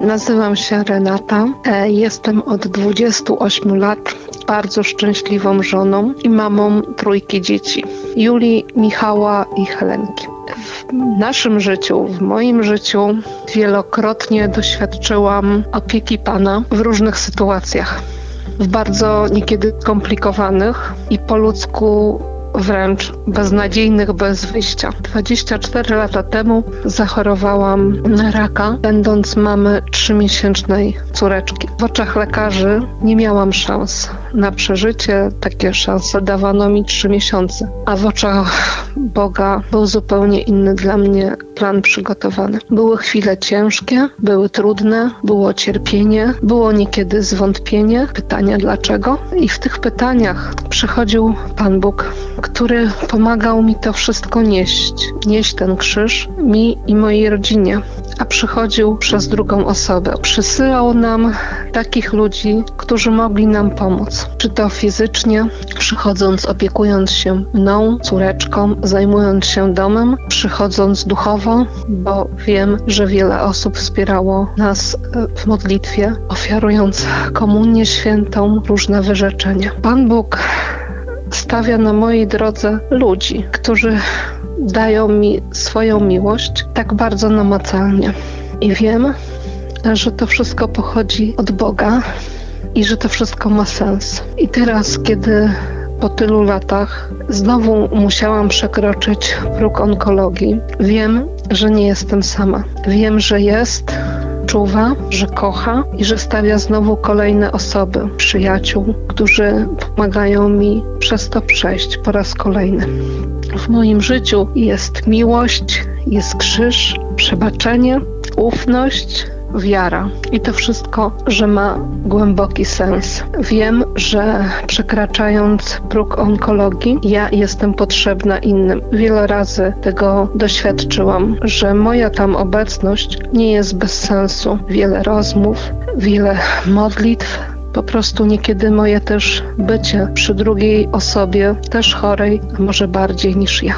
Nazywam się Renata. E, jestem od 28 lat bardzo szczęśliwą żoną i mamą trójki dzieci: Julii, Michała i Helenki. W naszym życiu, w moim życiu wielokrotnie doświadczyłam opieki Pana w różnych sytuacjach. W bardzo niekiedy skomplikowanych i po ludzku wręcz beznadziejnych, bez wyjścia. 24 lata temu zachorowałam na raka, będąc mamy trzymiesięcznej córeczki. W oczach lekarzy nie miałam szans na przeżycie. Takie szanse dawano mi trzy miesiące, a w oczach Boga był zupełnie inny dla mnie plan przygotowany. Były chwile ciężkie, były trudne, było cierpienie, było niekiedy zwątpienie, pytania dlaczego. I w tych pytaniach przychodził Pan Bóg, który pomagał mi to wszystko nieść, nieść ten krzyż mi i mojej rodzinie, a przychodził przez drugą osobę. Przysyłał nam takich ludzi, którzy mogli nam pomóc, czy to fizycznie, przychodząc, opiekując się mną, córeczką, zajmując się domem, przychodząc duchowo, bo wiem, że wiele osób wspierało nas w modlitwie, ofiarując komunię świętą, różne wyrzeczenia. Pan Bóg stawia na mojej drodze ludzi, którzy dają mi swoją miłość tak bardzo namacalnie. I wiem, że to wszystko pochodzi od Boga i że to wszystko ma sens. I teraz, kiedy po tylu latach znowu musiałam przekroczyć próg onkologii, wiem, że nie jestem sama. Wiem, że jest czuwa, że kocha i że stawia znowu kolejne osoby, przyjaciół, którzy pomagają mi przez to przejść po raz kolejny. W moim życiu jest miłość, jest krzyż, przebaczenie, ufność, wiara. I to wszystko, że ma głęboki sens. Wiem, że przekraczając próg onkologii, ja jestem potrzebna innym. Wiele razy tego doświadczyłam, że moja tam obecność nie jest bez sensu. Wiele rozmów, wiele modlitw, po prostu niekiedy moje też bycie przy drugiej osobie, też chorej, a może bardziej niż ja.